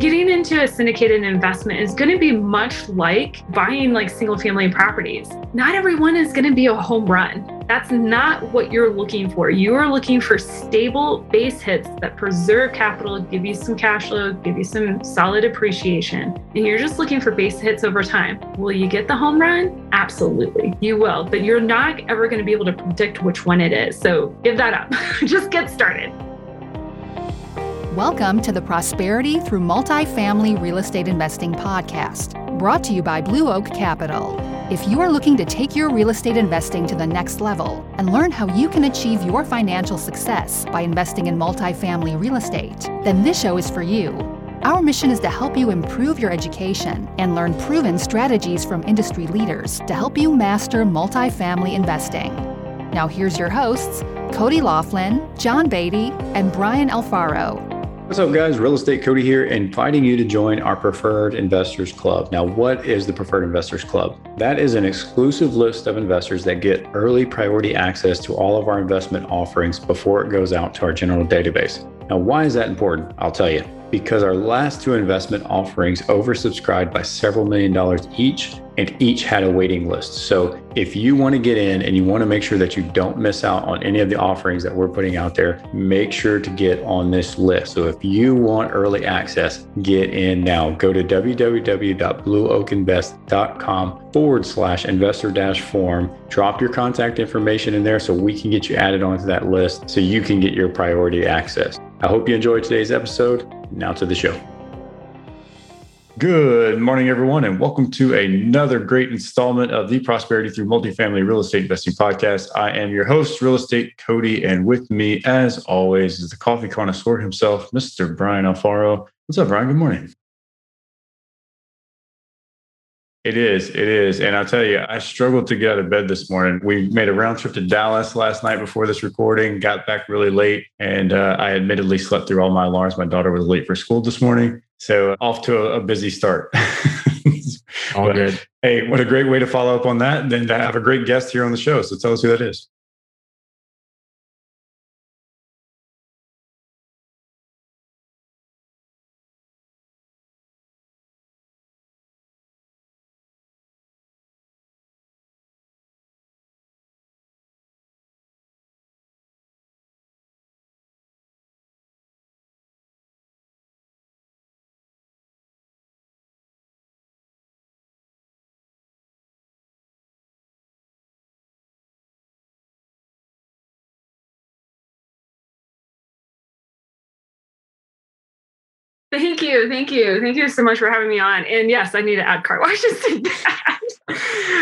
Getting into a syndicated investment is going to be much like buying like single family properties. Not everyone is going to be a home run. That's not what you're looking for. You are looking for stable base hits that preserve capital, give you some cash flow, give you some solid appreciation. And you're just looking for base hits over time. Will you get the home run? Absolutely. You will, but you're not ever going to be able to predict which one it is. So give that up. just get started. Welcome to the Prosperity Through Multifamily Real Estate Investing podcast, brought to you by Blue Oak Capital. If you are looking to take your real estate investing to the next level and learn how you can achieve your financial success by investing in multifamily real estate, then this show is for you. Our mission is to help you improve your education and learn proven strategies from industry leaders to help you master multifamily investing. Now, here's your hosts, Cody Laughlin, John Beatty, and Brian Alfaro. What's up, guys? Real Estate Cody here, inviting you to join our Preferred Investors Club. Now, what is the Preferred Investors Club? That is an exclusive list of investors that get early priority access to all of our investment offerings before it goes out to our general database. Now, why is that important? I'll tell you. Because our last two investment offerings oversubscribed by several million dollars each and each had a waiting list. So if you want to get in and you want to make sure that you don't miss out on any of the offerings that we're putting out there, make sure to get on this list. So if you want early access, get in now. Go to www.blueoakinvest.com forward slash investor dash form. Drop your contact information in there so we can get you added onto that list so you can get your priority access. I hope you enjoyed today's episode. Now to the show. Good morning, everyone, and welcome to another great installment of the Prosperity Through Multifamily Real Estate Investing Podcast. I am your host, Real Estate Cody, and with me, as always, is the coffee connoisseur himself, Mr. Brian Alfaro. What's up, Brian? Good morning. It is. It is. And I'll tell you, I struggled to get out of bed this morning. We made a round trip to Dallas last night before this recording, got back really late, and uh, I admittedly slept through all my alarms. My daughter was late for school this morning. So off to a, a busy start. All but, good. Hey, what a great way to follow up on that. Then to have a great guest here on the show. So tell us who that is. Thank you. Thank you. Thank you so much for having me on. And yes, I need to add car washes to that.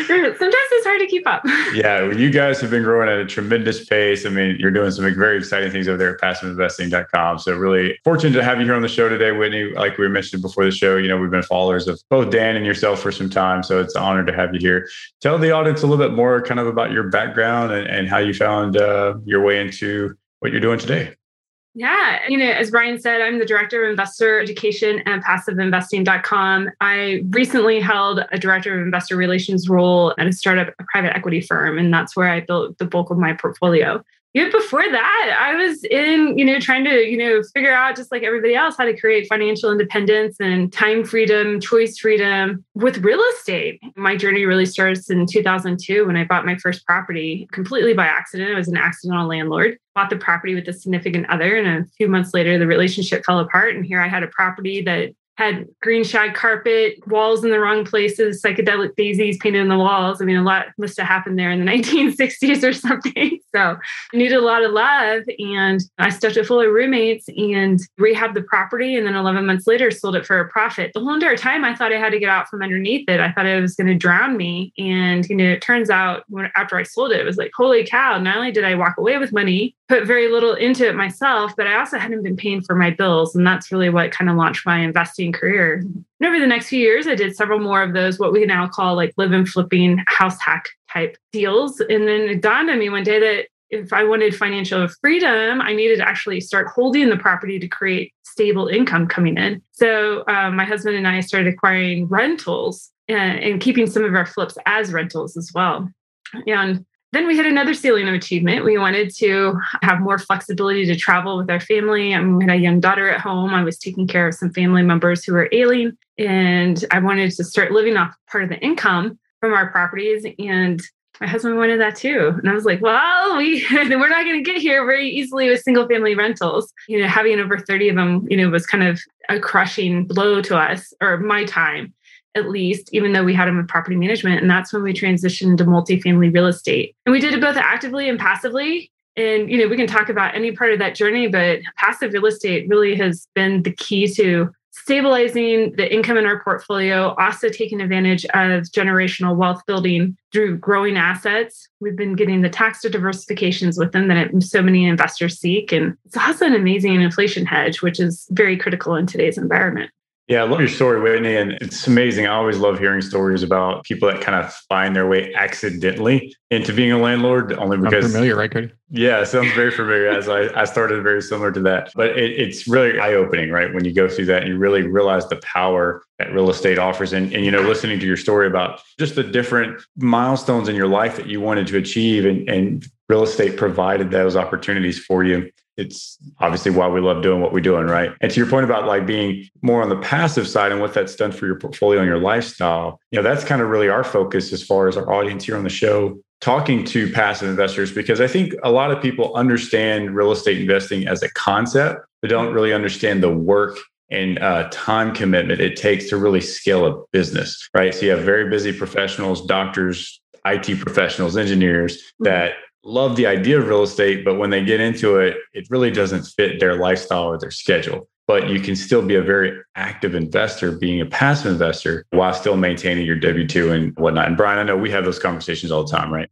Sometimes it's hard to keep up. Yeah, you guys have been growing at a tremendous pace. I mean, you're doing some very exciting things over there at passiveinvesting.com. So really fortunate to have you here on the show today, Whitney. Like we mentioned before the show, you know, we've been followers of both Dan and yourself for some time. So it's an honor to have you here. Tell the audience a little bit more kind of about your background and, and how you found uh, your way into what you're doing today. Yeah. You know, as Brian said, I'm the director of investor education at passiveinvesting.com. I recently held a director of investor relations role at a startup a private equity firm, and that's where I built the bulk of my portfolio even before that, I was in, you know, trying to, you know, figure out just like everybody else how to create financial independence and time freedom, choice freedom with real estate. My journey really starts in 2002 when I bought my first property completely by accident. I was an accidental landlord, bought the property with a significant other, and a few months later, the relationship fell apart. And here I had a property that had green shag carpet, walls in the wrong places, psychedelic daisies painted on the walls. I mean, a lot must have happened there in the 1960s or something. So I needed a lot of love. And I stuffed it full of roommates and rehabbed the property. And then 11 months later, sold it for a profit. The whole entire time, I thought I had to get out from underneath it. I thought it was going to drown me. And, you know, it turns out when, after I sold it, it was like, holy cow, not only did I walk away with money, put very little into it myself, but I also hadn't been paying for my bills. And that's really what kind of launched my investing career. And over the next few years, I did several more of those, what we now call like live and flipping house hack type deals. And then it dawned on me one day that if I wanted financial freedom, I needed to actually start holding the property to create stable income coming in. So um, my husband and I started acquiring rentals and, and keeping some of our flips as rentals as well. And then we hit another ceiling of achievement. We wanted to have more flexibility to travel with our family. I we had a young daughter at home. I was taking care of some family members who were ailing, and I wanted to start living off part of the income from our properties. And my husband wanted that too. And I was like, well, we we're not going to get here very easily with single family rentals. You know, having over 30 of them, you know, was kind of a crushing blow to us or my time at least, even though we had them in property management. And that's when we transitioned to multifamily real estate. And we did it both actively and passively. And, you know, we can talk about any part of that journey, but passive real estate really has been the key to stabilizing the income in our portfolio, also taking advantage of generational wealth building through growing assets. We've been getting the tax diversifications with them that so many investors seek. And it's also an amazing inflation hedge, which is very critical in today's environment. Yeah, I love your story, Whitney. And it's amazing. I always love hearing stories about people that kind of find their way accidentally into being a landlord, only because. I'm familiar, right, Cody? Yeah, sounds very familiar. As I, I started very similar to that. But it, it's really eye opening, right? When you go through that and you really realize the power that real estate offers. And, and, you know, listening to your story about just the different milestones in your life that you wanted to achieve and, and real estate provided those opportunities for you it's obviously why we love doing what we're doing, right? And to your point about like being more on the passive side and what that's done for your portfolio and your lifestyle, you know, that's kind of really our focus as far as our audience here on the show, talking to passive investors, because I think a lot of people understand real estate investing as a concept, but don't really understand the work and uh, time commitment it takes to really scale a business, right? So you have very busy professionals, doctors, IT professionals, engineers mm-hmm. that love the idea of real estate, but when they get into it, it really doesn't fit their lifestyle or their schedule. But you can still be a very active investor, being a passive investor, while still maintaining your W 2 and whatnot. And Brian, I know we have those conversations all the time, right?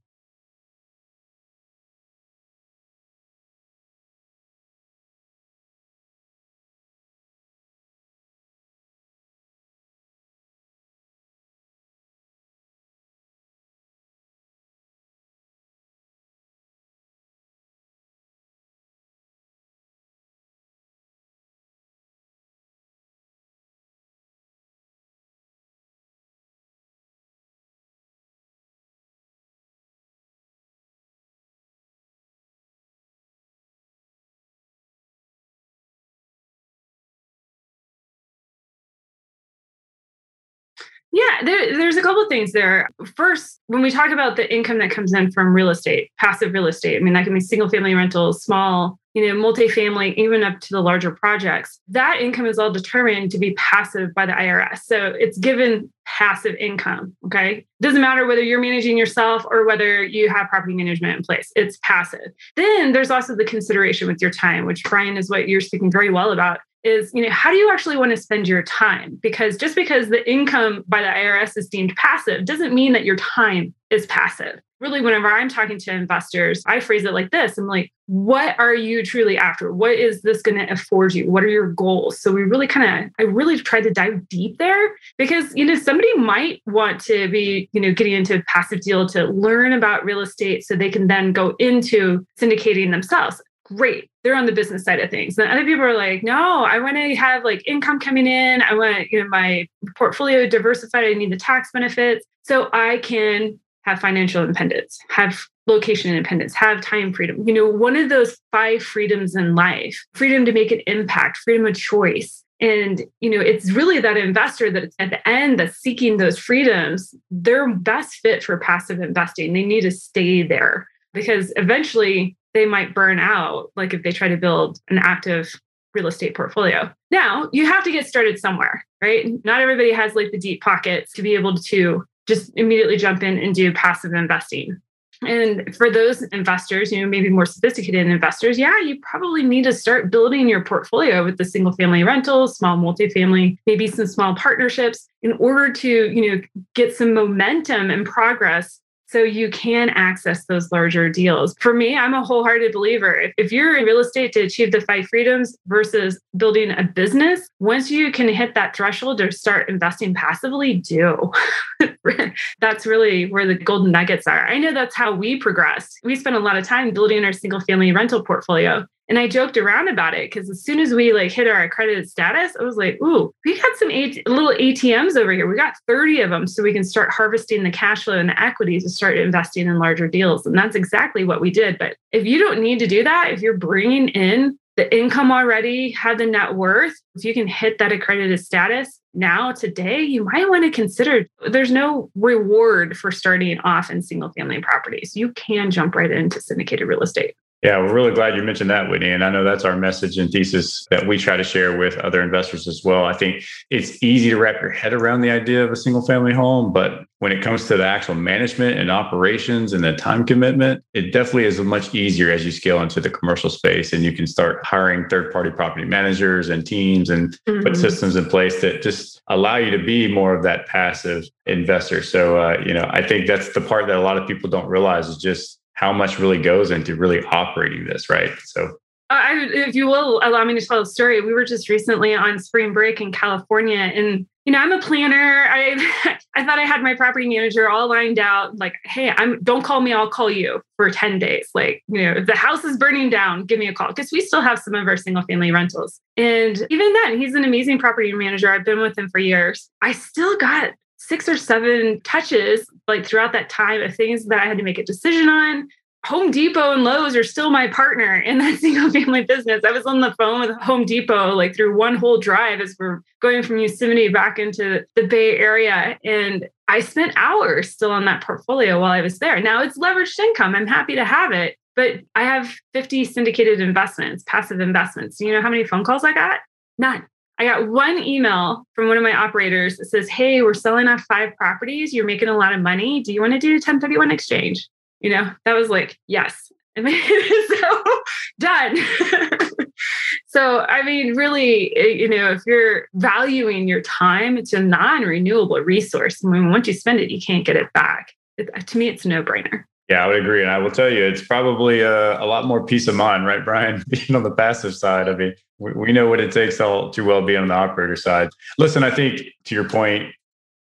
There, there's a couple of things there. First, when we talk about the income that comes in from real estate, passive real estate, I mean, that can be single family rentals, small, you know, multifamily, even up to the larger projects. That income is all determined to be passive by the IRS. So it's given passive income. Okay. Doesn't matter whether you're managing yourself or whether you have property management in place, it's passive. Then there's also the consideration with your time, which Brian is what you're speaking very well about is you know how do you actually want to spend your time? Because just because the income by the irs is deemed passive doesn't mean that your time is passive. Really whenever i'm talking to investors i phrase it like this. I'm like what are you truly after? What is this going to afford you? What are your goals? So we really kind of i really tried to dive deep there because you know somebody might want to be you know getting into a passive deal to learn about real estate so they can then go into syndicating themselves great. They're on the business side of things. And other people are like, no, I want to have like income coming in. I want, you know, my portfolio diversified. I need the tax benefits. So I can have financial independence, have location independence, have time freedom. You know, one of those five freedoms in life, freedom to make an impact, freedom of choice. And, you know, it's really that investor that at the end that's seeking those freedoms, they're best fit for passive investing. They need to stay there because eventually they might burn out, like if they try to build an active real estate portfolio. Now, you have to get started somewhere, right? Not everybody has like the deep pockets to be able to just immediately jump in and do passive investing. And for those investors, you know, maybe more sophisticated investors, yeah, you probably need to start building your portfolio with the single family rentals, small multifamily, maybe some small partnerships in order to, you know, get some momentum and progress so you can access those larger deals. For me, I'm a wholehearted believer. If you're in real estate to achieve the five freedoms versus building a business, once you can hit that threshold to start investing passively, do. that's really where the golden nuggets are. I know that's how we progressed. We spent a lot of time building our single family rental portfolio. And I joked around about it because as soon as we like hit our accredited status, I was like, ooh, we got some little ATMs over here. We got 30 of them so we can start harvesting the cash flow and the equity to start investing in larger deals. And that's exactly what we did. But if you don't need to do that, if you're bringing in the income already, have the net worth, if you can hit that accredited status now, today, you might want to consider there's no reward for starting off in single family properties. You can jump right into syndicated real estate. Yeah, we're really glad you mentioned that, Whitney. And I know that's our message and thesis that we try to share with other investors as well. I think it's easy to wrap your head around the idea of a single family home, but when it comes to the actual management and operations and the time commitment, it definitely is much easier as you scale into the commercial space and you can start hiring third party property managers and teams and mm-hmm. put systems in place that just allow you to be more of that passive investor. So, uh, you know, I think that's the part that a lot of people don't realize is just how much really goes into really operating this, right? So uh, I, if you will allow me to tell a story, we were just recently on spring break in California, and you know I'm a planner. I I thought I had my property manager all lined out. Like, hey, I'm don't call me, I'll call you for ten days. Like, you know, the house is burning down, give me a call because we still have some of our single family rentals. And even then, he's an amazing property manager. I've been with him for years. I still got six or seven touches like throughout that time of things that I had to make a decision on. Home Depot and Lowe's are still my partner in that single family business. I was on the phone with Home Depot like through one whole drive as we're going from Yosemite back into the Bay Area. And I spent hours still on that portfolio while I was there. Now it's leveraged income. I'm happy to have it, but I have 50 syndicated investments, passive investments. Do you know how many phone calls I got? None. I got one email from one of my operators that says, Hey, we're selling off five properties. You're making a lot of money. Do you want to do a 1031 exchange? You know, that was like, yes. And so done. so, I mean, really, eh, you know, if you're valuing your time, it's a non renewable resource. I mean, once you spend it, you can't get it back. It, to me, it's a no brainer. Yeah, I would agree. And I will tell you, it's probably a, a, lot more peace of mind, right, Brian? Being on the passive side. I mean, we, we know what it takes to, to well be on the operator side. Listen, I think to your point,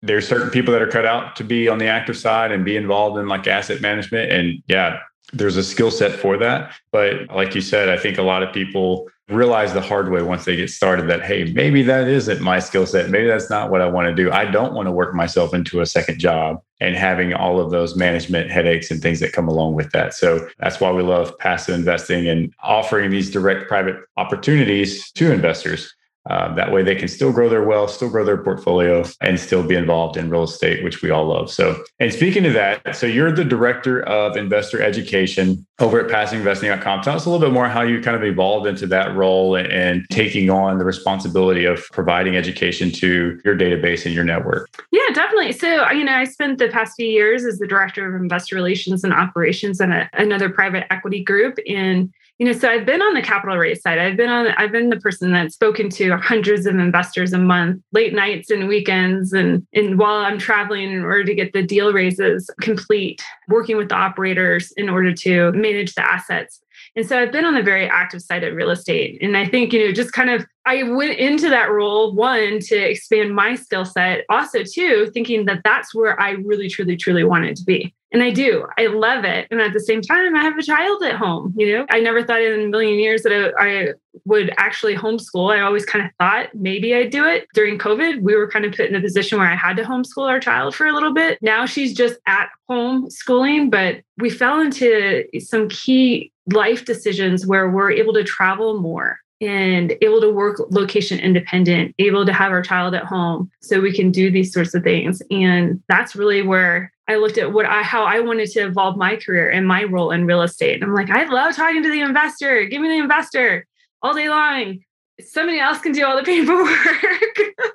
there's certain people that are cut out to be on the active side and be involved in like asset management. And yeah, there's a skill set for that. But like you said, I think a lot of people realize the hard way once they get started that, hey, maybe that isn't my skill set. Maybe that's not what I want to do. I don't want to work myself into a second job and having all of those management headaches and things that come along with that. So that's why we love passive investing and offering these direct private opportunities to investors uh, that way, they can still grow their wealth, still grow their portfolio, and still be involved in real estate, which we all love. So, and speaking of that, so you're the director of investor education over at passiveinvesting.com. Tell us a little bit more how you kind of evolved into that role and, and taking on the responsibility of providing education to your database and your network. Yeah, definitely. So, you know, I spent the past few years as the director of investor relations and operations in a, another private equity group in you know so i've been on the capital raise side i've been on i've been the person that's spoken to hundreds of investors a month late nights and weekends and and while i'm traveling in order to get the deal raises complete working with the operators in order to manage the assets and so I've been on the very active side of real estate. And I think, you know, just kind of, I went into that role, one, to expand my skill set, also, two, thinking that that's where I really, truly, truly wanted to be. And I do. I love it. And at the same time, I have a child at home. You know, I never thought in a million years that I, would actually homeschool. I always kind of thought maybe I'd do it. During COVID, we were kind of put in a position where I had to homeschool our child for a little bit. Now she's just at home schooling, but we fell into some key life decisions where we're able to travel more and able to work location independent, able to have our child at home so we can do these sorts of things. And that's really where I looked at what I how I wanted to evolve my career and my role in real estate. And I'm like, I love talking to the investor. Give me the investor all day long. Somebody else can do all the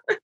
paperwork.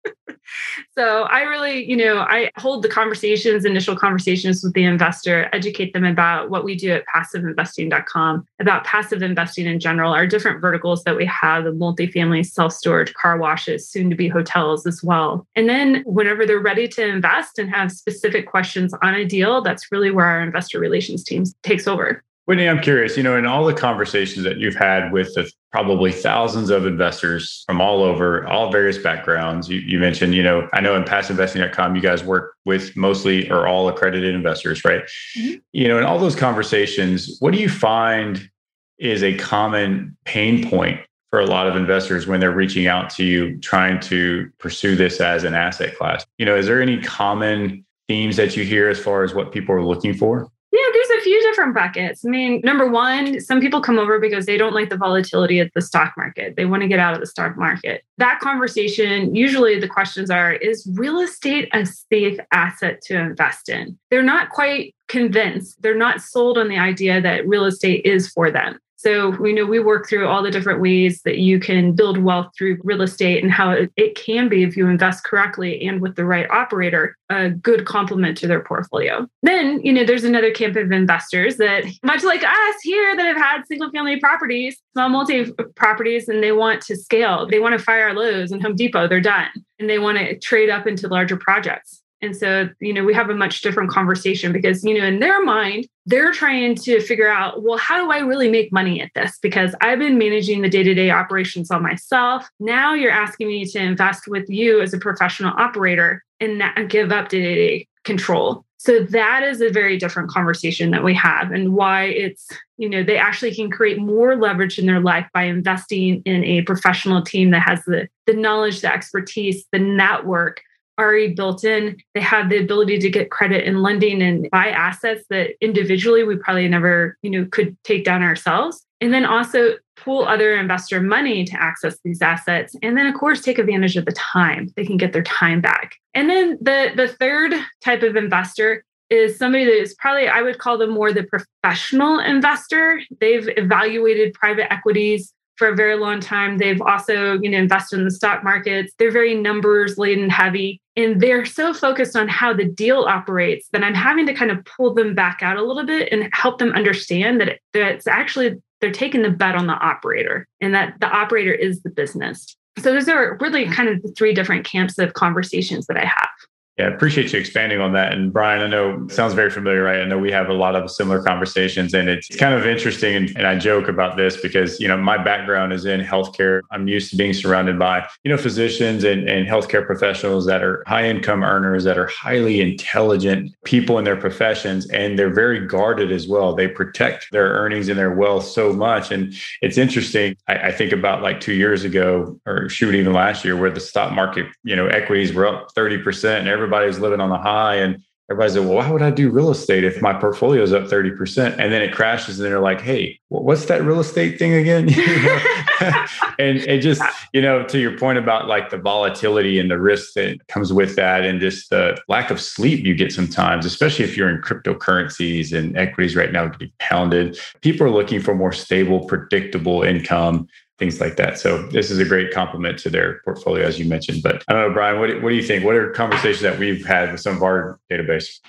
So I really, you know, I hold the conversations, initial conversations with the investor, educate them about what we do at passiveinvesting.com, about passive investing in general, our different verticals that we have, the multifamily, self-storage, car washes, soon to be hotels as well. And then whenever they're ready to invest and have specific questions on a deal, that's really where our investor relations team takes over. Whitney, I'm curious, you know, in all the conversations that you've had with the probably thousands of investors from all over, all various backgrounds, you, you mentioned, you know, I know in passiveinvesting.com, you guys work with mostly or all accredited investors, right? Mm-hmm. You know, in all those conversations, what do you find is a common pain point for a lot of investors when they're reaching out to you trying to pursue this as an asset class? You know, is there any common themes that you hear as far as what people are looking for? Yeah, there's a few different buckets. I mean, number one, some people come over because they don't like the volatility of the stock market. They want to get out of the stock market. That conversation, usually the questions are Is real estate a safe asset to invest in? They're not quite convinced. They're not sold on the idea that real estate is for them. So we know we work through all the different ways that you can build wealth through real estate and how it, can be, if you invest correctly and with the right operator, a good complement to their portfolio. Then, you know, there's another camp of investors that, much like us here, that have had single family properties, small multi properties, and they want to scale. They want to fire Lowe's and Home Depot, they're done. And they want to trade up into larger projects. And so, you know, we have a much different conversation because, you know, in their mind, they're trying to figure out, well, how do I really make money at this? Because I've been managing the day to day operations on myself. Now you're asking me to invest with you as a professional operator and give up day to day control. So that is a very different conversation that we have and why it's, you know, they actually can create more leverage in their life by investing in a professional team that has the, the knowledge, the expertise, the network already built in. They have the ability to get credit and lending and buy assets that individually we probably never, you know, could take down ourselves. And then also pool other investor money to access these assets. And then of course take advantage of the time. They can get their time back. And then the the third type of investor is somebody that is probably I would call them more the professional investor. They've evaluated private equities for a very long time. They've also, you know, invested in the stock markets. They're very numbers laden heavy and they're so focused on how the deal operates that I'm having to kind of pull them back out a little bit and help them understand that, it, that it's actually they're taking the bet on the operator and that the operator is the business. So those are really kind of the three different camps of conversations that I have. Yeah, appreciate you expanding on that. And Brian, I know sounds very familiar, right? I know we have a lot of similar conversations and it's kind of interesting. And, and, I joke about this because, you know, my background is in healthcare. I'm used to being surrounded by, you know, physicians and, and healthcare professionals that are high income earners, that are highly intelligent people in their professions. And they're very guarded as well. They protect their earnings and their wealth so much. And it's interesting. I, I think about like two years ago, or shoot, even last year, where the stock market, you know, equities were up 30% and every everybody's living on the high and everybody's like, well, why would I do real estate if my portfolio is up 30%? And then it crashes and they're like, hey, what's that real estate thing again? and it just, you know, to your point about like the volatility and the risk that comes with that and just the lack of sleep you get sometimes, especially if you're in cryptocurrencies and equities right now getting pounded. People are looking for more stable, predictable income things like that. So this is a great complement to their portfolio, as you mentioned. But I don't know, Brian, what, what do you think? What are conversations that we've had with some of our database?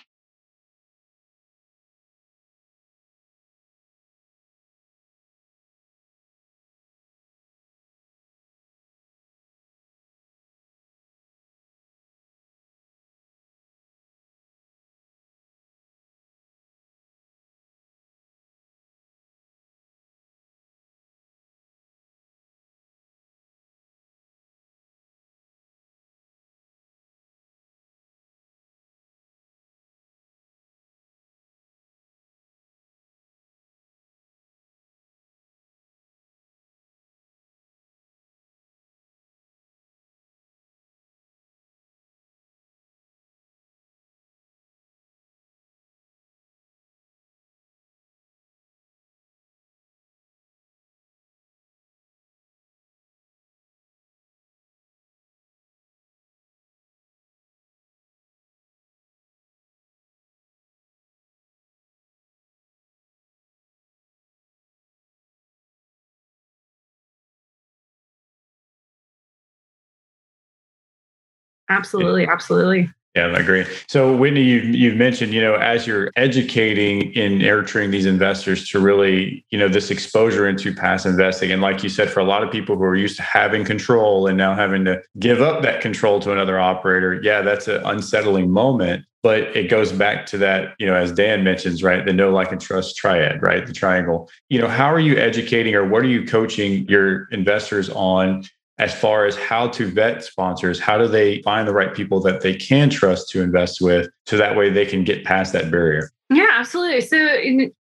Absolutely, absolutely. Yeah, I agree. So, Whitney, you've, you've mentioned, you know, as you're educating and nurturing these investors to really, you know, this exposure into passive investing. And like you said, for a lot of people who are used to having control and now having to give up that control to another operator, yeah, that's an unsettling moment. But it goes back to that, you know, as Dan mentions, right? The know, like, and trust triad, right? The triangle. You know, how are you educating or what are you coaching your investors on as far as how to vet sponsors how do they find the right people that they can trust to invest with so that way they can get past that barrier yeah absolutely so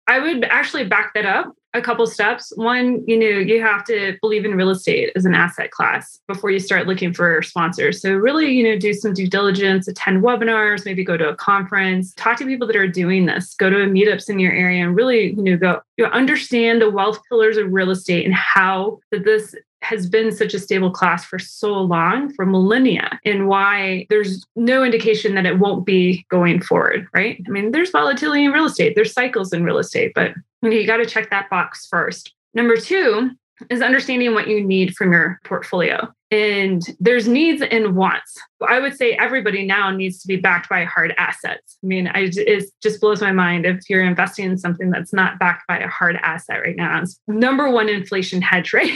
i would actually back that up a couple steps. One, you know, you have to believe in real estate as an asset class before you start looking for sponsors. So really, you know, do some due diligence, attend webinars, maybe go to a conference, talk to people that are doing this, go to meetups in your area and really, you know, go you know, understand the wealth pillars of real estate and how that this has been such a stable class for so long, for millennia, and why there's no indication that it won't be going forward, right? I mean, there's volatility in real estate, there's cycles in real estate, but you got to check that box first. Number two is understanding what you need from your portfolio. And there's needs and wants. I would say everybody now needs to be backed by hard assets. I mean, I, it just blows my mind if you're investing in something that's not backed by a hard asset right now. It's number one inflation hedge, right?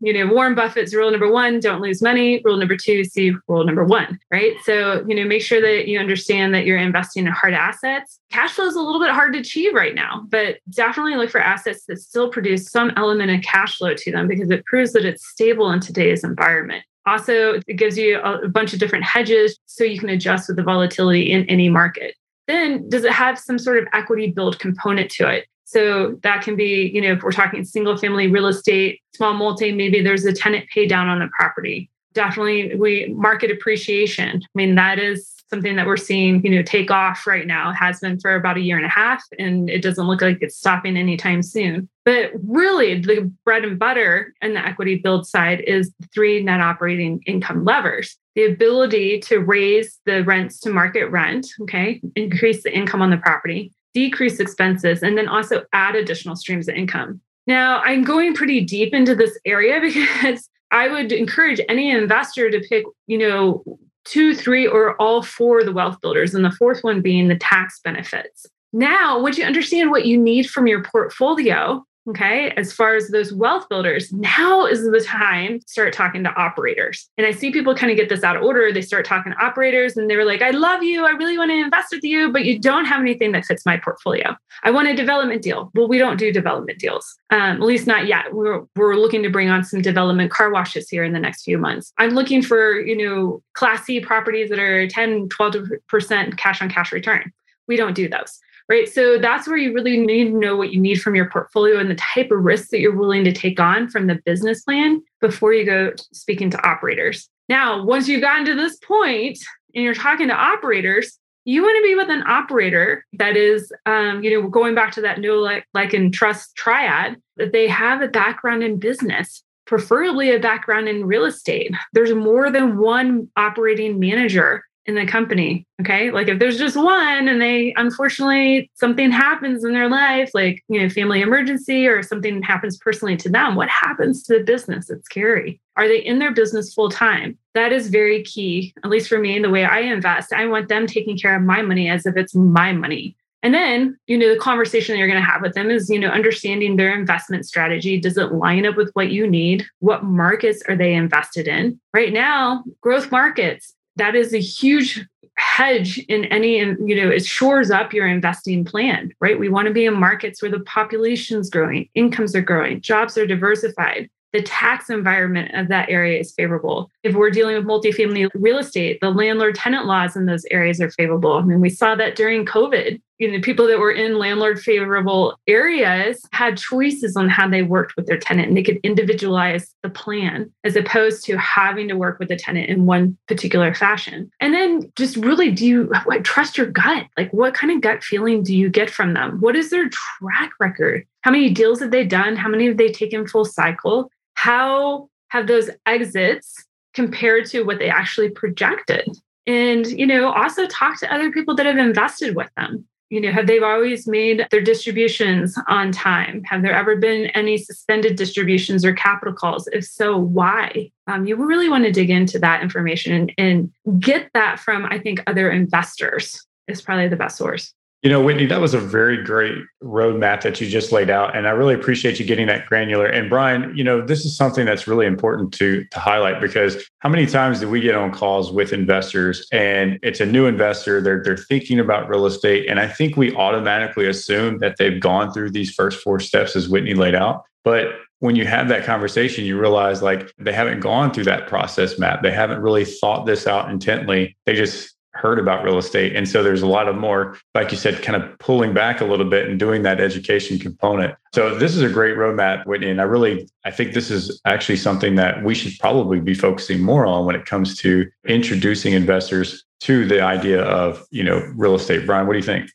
you know, Warren Buffett's rule number one: don't lose money. Rule number two: see rule number one, right? So you know, make sure that you understand that you're investing in hard assets. Cash flow is a little bit hard to achieve right now, but definitely look for assets that still produce some element of cash flow to them because it proves that it's stable in today's environment. Also, it gives you a bunch of different hedges so you can adjust with the volatility in any market. Then, does it have some sort of equity build component to it? So that can be, you know, if we're talking single family real estate, small multi, maybe there's a tenant pay down on the property. Definitely we market appreciation. I mean, that is something that we're seeing, you know, take off right now. It has been for about a year and a half, and it doesn't look like it's stopping anytime soon. But really, the bread and butter and the equity build side is three net operating income levers the ability to raise the rents to market rent, okay, increase the income on the property, decrease expenses, and then also add additional streams of income. Now, I'm going pretty deep into this area because I would encourage any investor to pick, you know, two, three, or all four of the wealth builders, and the fourth one being the tax benefits. Now, once you understand what you need from your portfolio, Okay. As far as those wealth builders, now is the time to start talking to operators. And I see people kind of get this out of order. They start talking to operators and they were like, I love you. I really want to invest with you, but you don't have anything that fits my portfolio. I want a development deal. Well, we don't do development deals, um, at least not yet. We're, we're looking to bring on some development car washes here in the next few months. I'm looking for, you know, class C properties that are 10, 12% cash on cash return. We don't do those right? So that's where you really need to know what you need from your portfolio and the type of risks that you're willing to take on from the business plan before you go speaking to operators. Now, once you've gotten to this point and you're talking to operators, you want to be with an operator that is, um, you know, going back to that know, like, like, and trust triad, that they have a background in business, preferably a background in real estate. There's more than one operating manager in the company. Okay. Like if there's just one and they unfortunately something happens in their life, like, you know, family emergency or something happens personally to them, what happens to the business? It's scary. Are they in their business full time? That is very key, at least for me, in the way I invest. I want them taking care of my money as if it's my money. And then, you know, the conversation you're going to have with them is, you know, understanding their investment strategy. Does it line up with what you need? What markets are they invested in? Right now, growth markets, that is a huge hedge in any you know it shores up your investing plan right we want to be in markets where the population's growing incomes are growing jobs are diversified the tax environment of that area is favorable. If we're dealing with multifamily real estate, the landlord tenant laws in those areas are favorable. I mean, we saw that during COVID. You know, people that were in landlord favorable areas had choices on how they worked with their tenant and they could individualize the plan as opposed to having to work with the tenant in one particular fashion. And then just really do you trust your gut? Like, what kind of gut feeling do you get from them? What is their track record? How many deals have they done? How many have they taken full cycle? how have those exits compared to what they actually projected? And, you know, also talk to other people that have invested with them. You know, have they always made their distributions on time? Have there ever been any suspended distributions or capital calls? If so, why? Um, you really want to dig into that information and, and get that from, I think, other investors is probably the best source. You know, Whitney, that was a very great roadmap that you just laid out. And I really appreciate you getting that granular. And Brian, you know, this is something that's really important to, to highlight because how many times do we get on calls with investors and it's a new investor, they're, they're thinking about real estate. And I think we automatically assume that they've gone through these first four steps as Whitney laid out. But when you have that conversation, you realize like they haven't gone through that process map. They haven't really thought this out intently. They just heard about real estate. And so there's a lot of more, like you said, kind of pulling back a little bit and doing that education component. So this is a great roadmap, Whitney. And I really, I think this is actually something that we should probably be focusing more on when it comes to introducing investors to the idea of, you know, real estate. Brian, what do you think?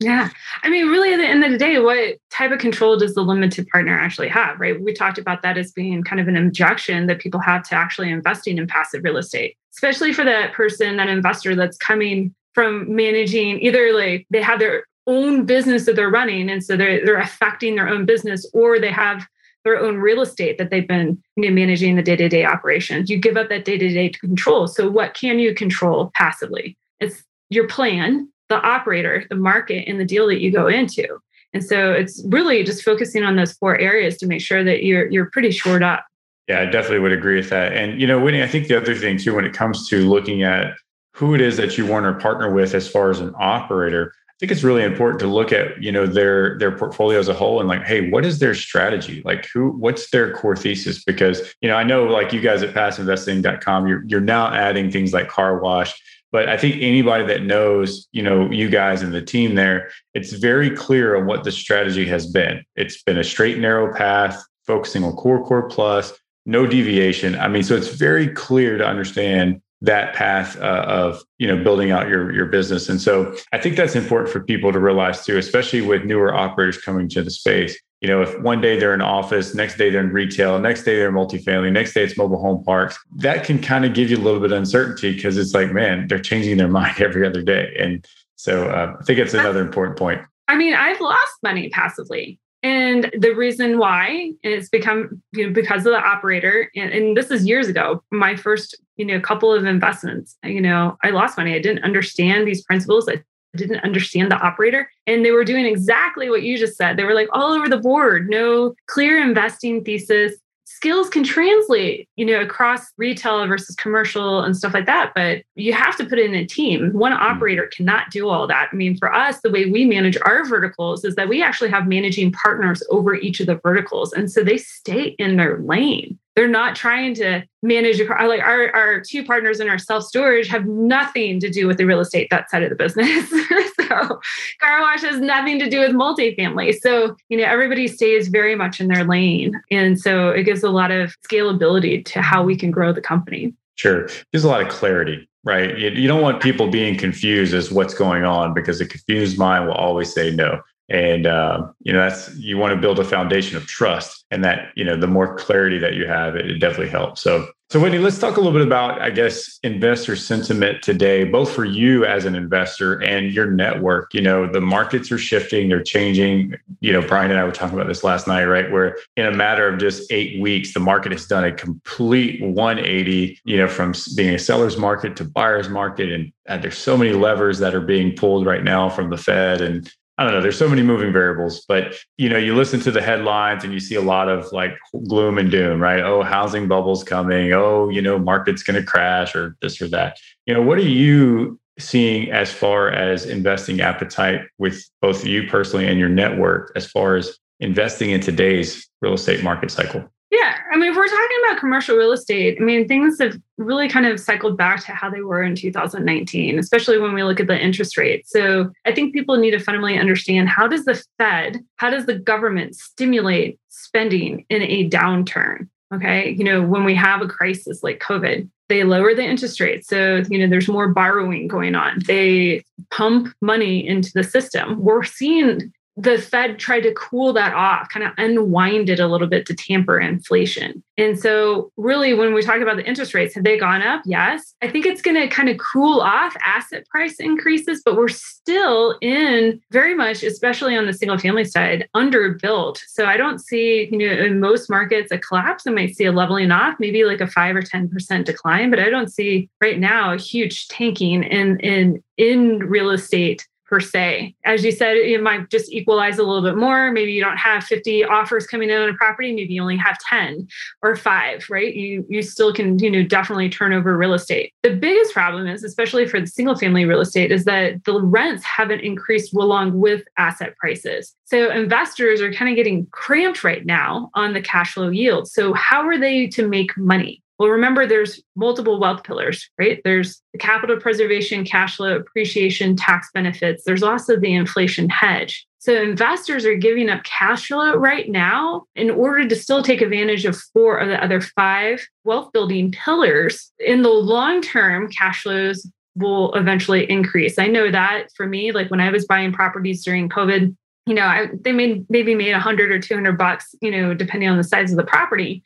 Yeah. I mean, really, at the end of the day, what type of control does the limited partner actually have, right? We talked about that as being kind of an objection that people have to actually investing in passive real estate, especially for that person, that investor that's coming from managing either like they have their own business that they're running. And so they're, they're affecting their own business, or they have their own real estate that they've been you know, managing the day to day operations. You give up that day to day control. So, what can you control passively? It's your plan the operator, the market, and the deal that you go into. And so it's really just focusing on those four areas to make sure that you're you're pretty shored up. Yeah, I definitely would agree with that. And you know, Whitney, I think the other thing too, when it comes to looking at who it is that you want to partner with as far as an operator, I think it's really important to look at you know their their portfolio as a whole and like, hey, what is their strategy? Like, who what's their core thesis? Because you know, I know like you guys at PassiveInvesting.com, you're you're now adding things like car wash but I think anybody that knows, you know, you guys and the team there, it's very clear on what the strategy has been. It's been a straight narrow path, focusing on core core plus, no deviation. I mean, so it's very clear to understand that path uh, of you know building out your your business and so i think that's important for people to realize too especially with newer operators coming to the space you know, if one day they're in office, next day they're in retail, next day they're multifamily, next day it's mobile home parks, that can kind of give you a little bit of uncertainty because it's like, man, they're changing their mind every other day. And so uh, I think it's another important point. I mean, I've lost money passively. And the reason why is become you know because of the operator, and, and this is years ago. My first you know couple of investments, you know, I lost money. I didn't understand these principles. I didn't understand the operator and they were doing exactly what you just said. They were like all over the board no clear investing thesis. Skills can translate you know across retail versus commercial and stuff like that but you have to put it in a team. One hmm. operator cannot do all that. I mean for us the way we manage our verticals is that we actually have managing partners over each of the verticals and so they stay in their lane they're not trying to manage like our, our two partners in our self-storage have nothing to do with the real estate that side of the business. So car wash has nothing to do with multifamily. So you know everybody stays very much in their lane. And so it gives a lot of scalability to how we can grow the company. Sure. Gives a lot of clarity right? You, you don't want people being confused as what's going on because a confused mind will always say no and uh, you know that's you want to build a foundation of trust and that you know the more clarity that you have it, it definitely helps. So so whitney let's talk a little bit about i guess investor sentiment today both for you as an investor and your network. You know the markets are shifting they're changing. You know brian and i were talking about this last night right? Where in a matter of just eight weeks the market has done a complete 180 you know from being a seller's market to buyer's market. And, and there's so many levers that are being pulled right now from the fed and I don't know. There's so many moving variables, but you know, you listen to the headlines and you see a lot of like gloom and doom, right? Oh, housing bubbles coming. Oh, you know, market's going to crash or this or that. You know, what are you seeing as far as investing appetite with both you personally and your network as far as investing in today's real estate market cycle? Yeah. I mean, if we're talking about commercial real estate, I mean, things have really kind of cycled back to how they were in 2019, especially when we look at the interest rate. So I think people need to fundamentally understand how does the Fed, how does the government stimulate spending in a downturn? Okay. You know, when we have a crisis like COVID, they lower the interest rate. So, you know, there's more borrowing going on. They pump money into the system. We're seeing the Fed tried to cool that off, kind of unwind it a little bit to tamper inflation. And so, really, when we talk about the interest rates, have they gone up? Yes. I think it's going to kind of cool off asset price increases, but we're still in very much, especially on the single family side, underbuilt. So, I don't see, you know, in most markets a collapse. I might see a leveling off, maybe like a five or 10% decline, but I don't see right now a huge tanking in, in, in real estate per se. As you said, it might just equalize a little bit more. Maybe you don't have 50 offers coming in on a property, maybe you only have 10 or 5, right? You you still can, you know, definitely turn over real estate. The biggest problem is, especially for the single family real estate, is that the rents haven't increased along with asset prices. So investors are kind of getting cramped right now on the cash flow yield. So how are they to make money? Well, remember there's multiple wealth pillars, right? There's the capital preservation, cash flow appreciation, tax benefits. There's also the inflation hedge. So investors are giving up cash flow right now in order to still take advantage of four of the other five wealth building pillars. In the long term, cash flows will eventually increase. I know that for me, like when I was buying properties during COVID, you know, I, they made maybe made a hundred or two hundred bucks, you know, depending on the size of the property.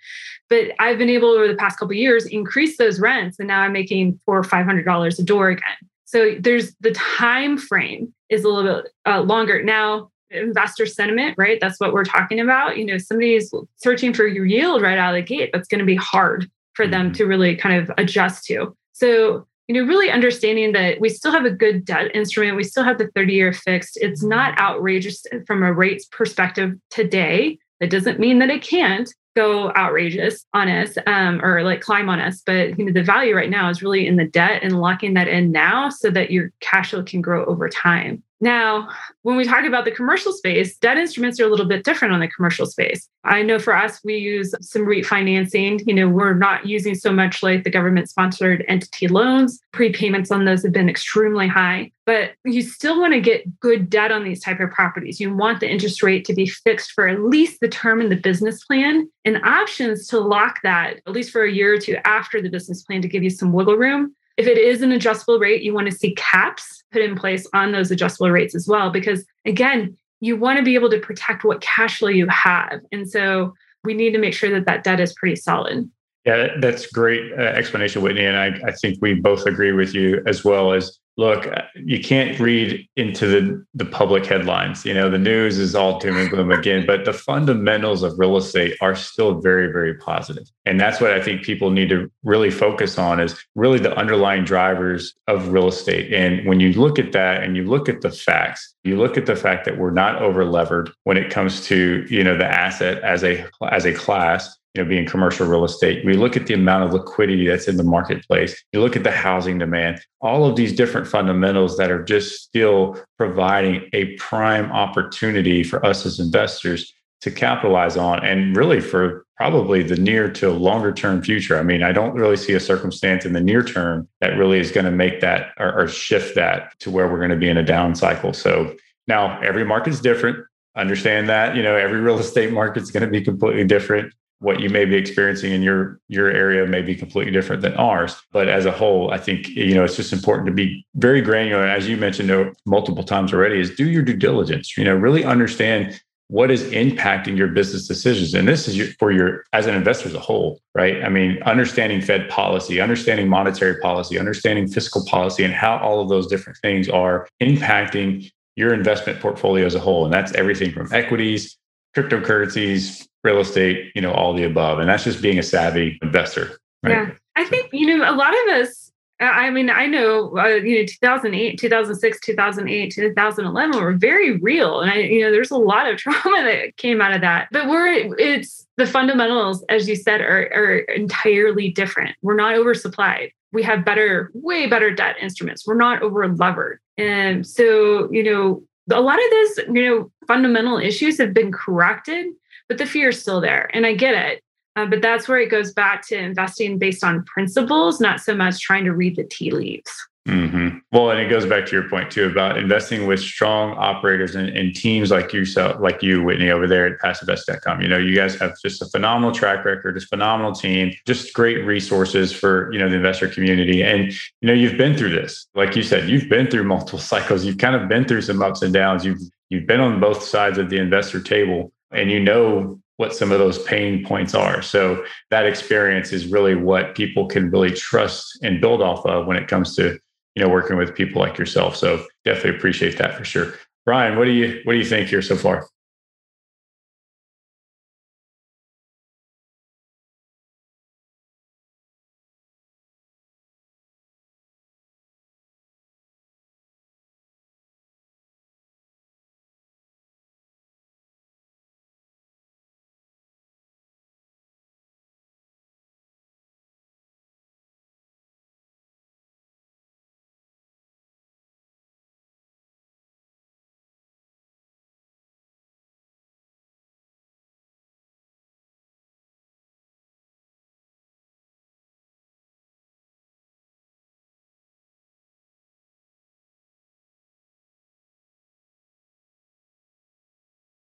But I've been able over the past couple years increase those rents, and now I'm making four or five hundred dollars a door again. So there's the time frame is a little bit uh, longer now. Investor sentiment, right? That's what we're talking about. You know, somebody's searching for your yield right out of the gate. That's going to be hard for them mm-hmm. to really kind of adjust to. So you know, really understanding that we still have a good debt instrument. We still have the 30 year fixed. It's not outrageous from a rates perspective today. That doesn't mean that it can't go outrageous on us um, or like climb on us. But you know, the value right now is really in the debt and locking that in now so that your cash flow can grow over time. Now, when we talk about the commercial space, debt instruments are a little bit different on the commercial space. I know for us, we use some REIT financing. You know, we're not using so much like the government sponsored entity loans. Prepayments on those have been extremely high, but you still want to get good debt on these type of properties. You want the interest rate to be fixed for at least the term in the business plan and options to lock that at least for a year or two after the business plan to give you some wiggle room if it is an adjustable rate, you want to see caps put in place on those adjustable rates as well, because again, you want to be able to protect what cash flow you have. And so we need to make sure that that debt is pretty solid. Yeah, that's great uh, explanation, Whitney. And I, I think we both agree with you as well as look, uh, you can't read into the, the public headlines. You know, the news is all doom and gloom again, but the fundamentals of real estate are still very, very positive. And that's what I think people need to really focus on is really the underlying drivers of real estate. And when you look at that and you look at the facts, you look at the fact that we're not over levered when it comes to, you know, the asset as a as a class you know, being commercial real estate. We look at the amount of liquidity that's in the marketplace. You look at the housing demand, all of these different fundamentals that are just still providing a prime opportunity for us as investors to capitalize on and really for probably the near to longer term future. I mean, I don't really see a circumstance in the near term that really is going to make that or, or shift that to where we're going to be in a down cycle. So now every market is different understand that you know every real estate market is going to be completely different what you may be experiencing in your your area may be completely different than ours. But as a whole i think you know it's just important to be very granular. As you mentioned multiple times already is do your due diligence you know really understand what is impacting your business decisions. And this is for your as an investor as a whole right? I mean understanding fed policy understanding monetary policy understanding fiscal policy and how all of those different things are impacting your investment portfolio as a whole. And that's everything from equities cryptocurrencies real estate, you know, all the above. And that's just being a savvy investor. Right? Yeah. I think, you know, a lot of us, I mean, I know, uh, you know, 2008, 2006, 2008, 2011 were very real. And I, you know, there's a lot of trauma that came out of that. But we're, it's the fundamentals, as you said, are, are entirely different. We're not oversupplied. We have better, way better debt instruments. We're not over levered. And so, you know, a lot of those, you know, fundamental issues have been corrected but the fear is still there. And I get it. Uh, but that's where it goes back to investing based on principles, not so much trying to read the tea leaves. Mm-hmm. Well, and it goes back to your point too about investing with strong operators and, and, teams like yourself, like you, Whitney, over there at PassiveVest.com. You know, you guys have just a phenomenal track record, just phenomenal team, just great resources for you know the investor community. And you know, you've been through this, like you said, you've been through multiple cycles. You've kind of been through some ups and downs. You've you've been on both sides of the investor table, and you know what some of those pain points are. So that experience is really what people can really trust and build off of when it comes to you know working with people like yourself. So definitely appreciate that for sure. Brian, what do you what do you think here so far?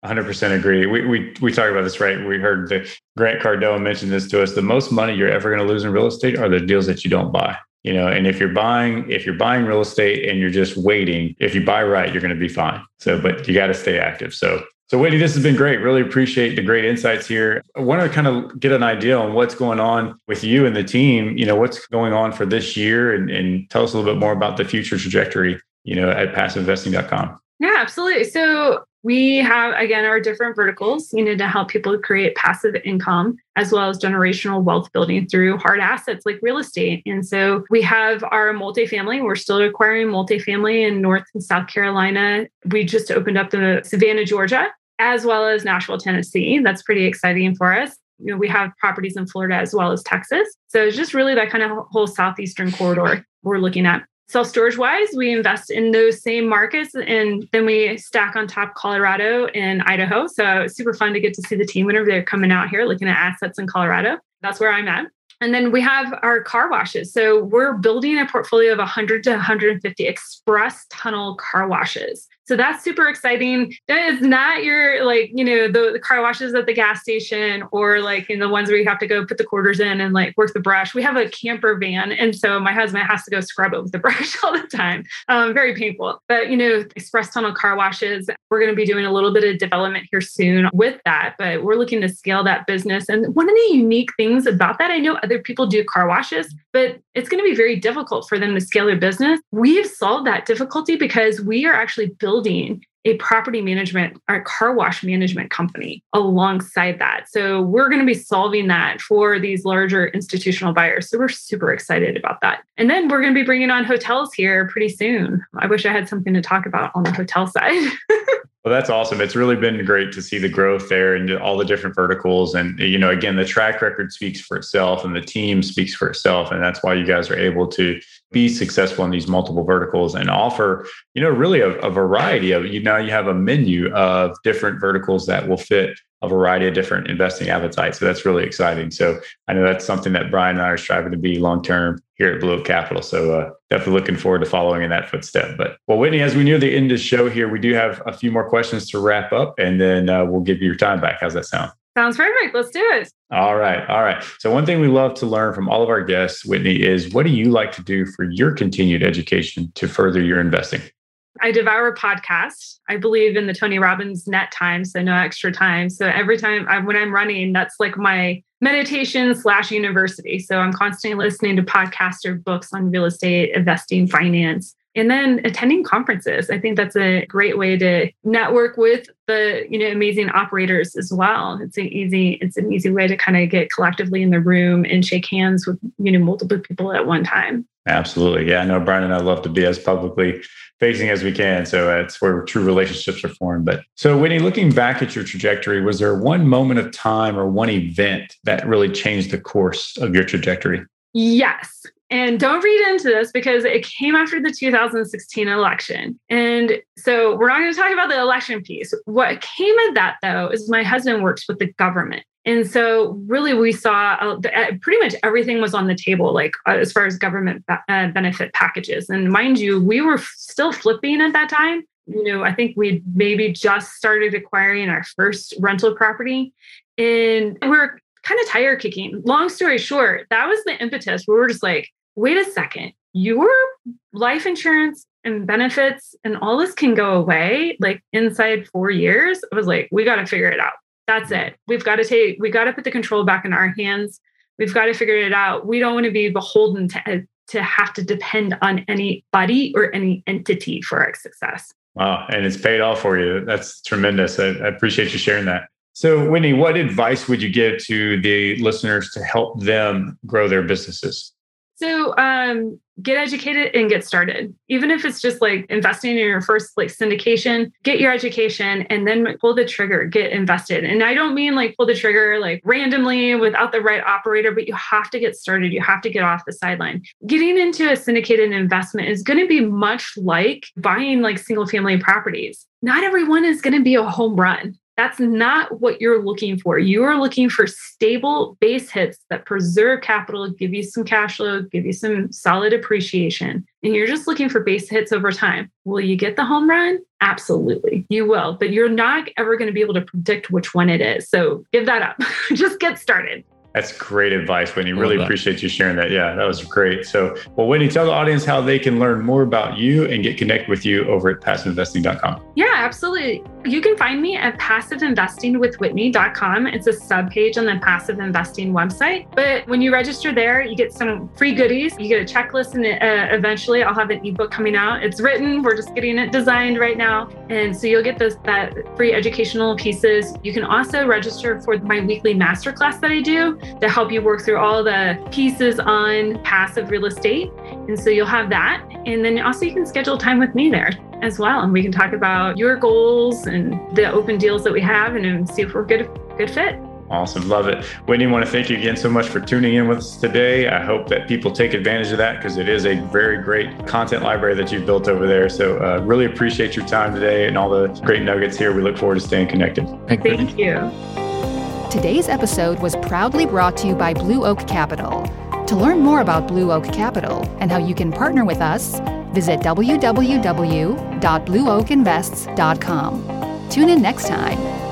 100% agree. We, we, we talk about this, right? We heard the Grant Cardone mention this to us. The most money you're ever going to lose in real estate are the deals that you don't buy. You know, and if you're buying, if you're buying real estate and you're just waiting, if you buy right, you're going to be fine. So, but you got to stay active. So, so Whitney, this has been great. Really appreciate the great insights here. I want to kind of get an idea on what's going on with you and the team. You know, what's going on for this year and, and tell us a little bit more about the future trajectory, you know, at passiveinvesting.com. Yeah, absolutely. So we have, again, our different verticals, you know, to help people create passive income as well as generational wealth building through hard assets like real estate. And so we have our multifamily. We're still acquiring multifamily in North and South Carolina. We just opened up the Savannah, Georgia, as well as Nashville, Tennessee. That's pretty exciting for us. You know, we have properties in Florida as well as Texas. So it's just really that kind of whole southeastern corridor we're looking at self storage wise, we invest in those same markets and then we stack on top Colorado and Idaho. So it's super fun to get to see the team whenever they're coming out here looking at assets in Colorado. That's where I'm at. And then we have our car washes. So we're building a portfolio of 100 to 150 express tunnel car washes. So that's super exciting. That is not your like, you know, the, the, car washes at the gas station or like in the ones where you have to go put the quarters in and like work the brush. We have a camper van. And so my husband has to go scrub it with the brush all the time. Um, very painful. But, you know, express tunnel car washes, we're going to be doing a little bit of development here soon with that. But we're looking to scale that business. And one of the unique things about that, I know other people do car washes, but it's going to be very difficult for them to scale their business. We've solved that difficulty because we are actually building building a property management or car wash management company alongside that. So we're going to be solving that for these larger institutional buyers. So we're super excited about that. And then we're going to be bringing on hotels here pretty soon. I wish I had something to talk about on the hotel side. Well, that's awesome. It's really been great to see the growth there and all the different verticals. And, you know, again, the track record speaks for itself and the team speaks for itself. And that's why you guys are able to be successful in these multiple verticals and offer, you know, really a, a variety of, you know, you have a menu of different verticals that will fit a variety of different investing appetites. So that's really exciting. So I know that's something that Brian and I are striving to be long term here at Blue Oak Capital. So uh, definitely looking forward to following in that footstep. But well, Whitney, as we near the end of the show here, we do have a few more questions to wrap up, and then uh, we'll give you your time back. How's that sound? Sounds perfect. Let's do it. All right. All right. So, one thing we love to learn from all of our guests, Whitney, is what do you like to do for your continued education to further your investing? I devour podcasts. I believe in the Tony Robbins net time, so no extra time. So every time I, when I'm running, that's like my meditation slash university. So I'm constantly listening to podcasts or books on real estate, investing, finance, and then attending conferences. I think that's a great way to network with the you know amazing operators as well. It's an easy it's an easy way to kind of get collectively in the room and shake hands with you know multiple people at one time. Absolutely. Yeah, I know Brian and I love to be as publicly facing as we can. So that's where true relationships are formed. But so, Whitney, looking back at your trajectory, was there one moment of time or one event that really changed the course of your trajectory? Yes. And don't read into this because it came after the 2016 election. And so we're not going to talk about the election piece. What came of that, though, is my husband works with the government. And so, really, we saw uh, uh, pretty much everything was on the table, like uh, as far as government uh, benefit packages. And mind you, we were still flipping at that time. You know, I think we maybe just started acquiring our first rental property, and we we're kind of tire kicking. Long story short, that was the impetus. We were just like, wait a second, your life insurance and benefits and all this can go away like inside four years. I was like, we got to figure it out. That's it. We've got to take, we got to put the control back in our hands. We've got to figure it out. We don't want to be beholden to, eh, to have to depend on anybody or any entity for our success. Wow. And it's paid off for you. That's tremendous. I, I appreciate you sharing that. So, Whitney, what advice would you give to the listeners to help them grow their businesses? So um, get educated and get started. Even if it's just like investing in your first like syndication, get your education and then pull the trigger, get invested. And I don't mean like pull the trigger like randomly without the right operator, but you have to get started. You have to get off the sideline. Getting into a syndicated investment is going to be much like buying like single family properties. Not everyone is going to be a home run. That's not what you're looking for. You are looking for stable base hits that preserve capital, give you some cash flow, give you some solid appreciation. And you're just looking for base hits over time. Will you get the home run? Absolutely, you will, but you're not ever going to be able to predict which one it is. So give that up. just get started. That's great advice, Whitney. Really appreciate you sharing that. Yeah, that was great. So, well, Whitney, tell the audience how they can learn more about you and get connected with you over at passiveinvesting.com. Yeah, absolutely. You can find me at passiveinvestingwithwhitney.com. It's a subpage on the passive investing website. But when you register there, you get some free goodies. You get a checklist, and uh, eventually I'll have an ebook coming out. It's written. We're just getting it designed right now, and so you'll get this that free educational pieces. You can also register for my weekly masterclass that I do to help you work through all the pieces on passive real estate. And so you'll have that. And then also you can schedule time with me there as well. And we can talk about your goals and the open deals that we have and see if we're good good fit. Awesome. Love it. Whitney, I want to thank you again so much for tuning in with us today. I hope that people take advantage of that because it is a very great content library that you've built over there. So, uh, really appreciate your time today and all the great nuggets here. We look forward to staying connected. Thank, thank you. Today's episode was proudly brought to you by Blue Oak Capital. To learn more about Blue Oak Capital and how you can partner with us, visit www.blueoakinvests.com. Tune in next time